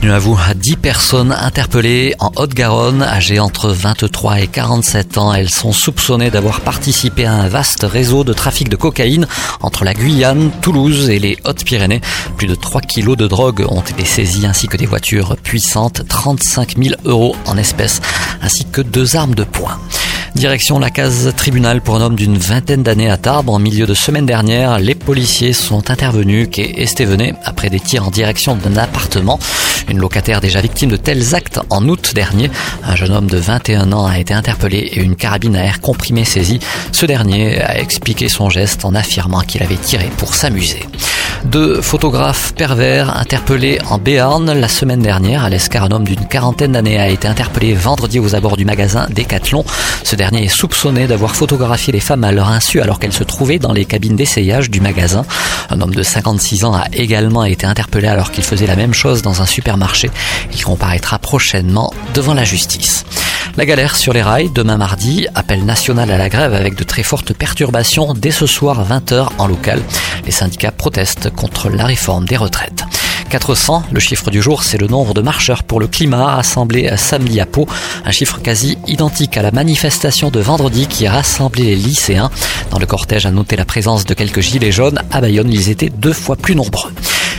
Bienvenue à vous. 10 personnes interpellées en Haute-Garonne, âgées entre 23 et 47 ans. Elles sont soupçonnées d'avoir participé à un vaste réseau de trafic de cocaïne entre la Guyane, Toulouse et les Hautes-Pyrénées. Plus de 3 kilos de drogue ont été saisis ainsi que des voitures puissantes, 35 000 euros en espèces ainsi que deux armes de poing. Direction la case tribunal pour un homme d'une vingtaine d'années à Tarbes. En milieu de semaine dernière, les policiers sont intervenus quai Estévenet après des tirs en direction d'un appartement. Une locataire déjà victime de tels actes en août dernier. Un jeune homme de 21 ans a été interpellé et une carabine à air comprimé saisie. Ce dernier a expliqué son geste en affirmant qu'il avait tiré pour s'amuser. Deux photographes pervers interpellés en Béarn la semaine dernière. À l'Escar, un homme d'une quarantaine d'années a été interpellé vendredi aux abords du magasin Decathlon. Ce dernier est soupçonné d'avoir photographié les femmes à leur insu alors qu'elles se trouvaient dans les cabines d'essayage du magasin. Un homme de 56 ans a également été interpellé alors qu'il faisait la même chose dans un supermarché. Il comparaîtra prochainement devant la justice. La galère sur les rails, demain mardi, appel national à la grève avec de très fortes perturbations dès ce soir 20h en local. Les syndicats protestent contre la réforme des retraites. 400, le chiffre du jour, c'est le nombre de marcheurs pour le climat rassemblés samedi à Pau, un chiffre quasi identique à la manifestation de vendredi qui a rassemblé les lycéens. Dans le cortège, à noter la présence de quelques gilets jaunes, à Bayonne, ils étaient deux fois plus nombreux.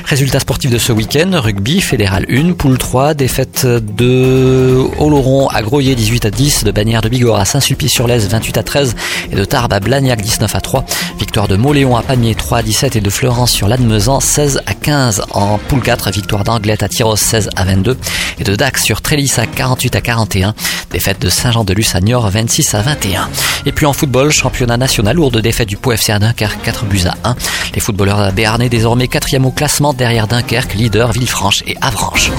Résultats sportifs de ce week-end, rugby, fédéral 1, poule 3, défaite de Oloron à Groyer 18 à 10, de Bagnères de Bigorre à Saint-Sulpice-sur-Lez 28 à 13 et de Tarbes à Blagnac 19 à 3. Victoire de Moléon à Pamiers 3 à 17 et de Florence sur l'Admezan 16 à 15 en poule 4. Victoire d'Anglette à Tyros 16 à 22 et de Dax sur Trélissa 48 à 41. Défaite de Saint-Jean-de-Luz à Niort 26 à 21. Et puis en football, championnat national, lourde défaite du Pau FC à Dunkerque 4 buts à 1. Les footballeurs béarnais désormais quatrième au classement derrière Dunkerque, leader, Villefranche et Avranches.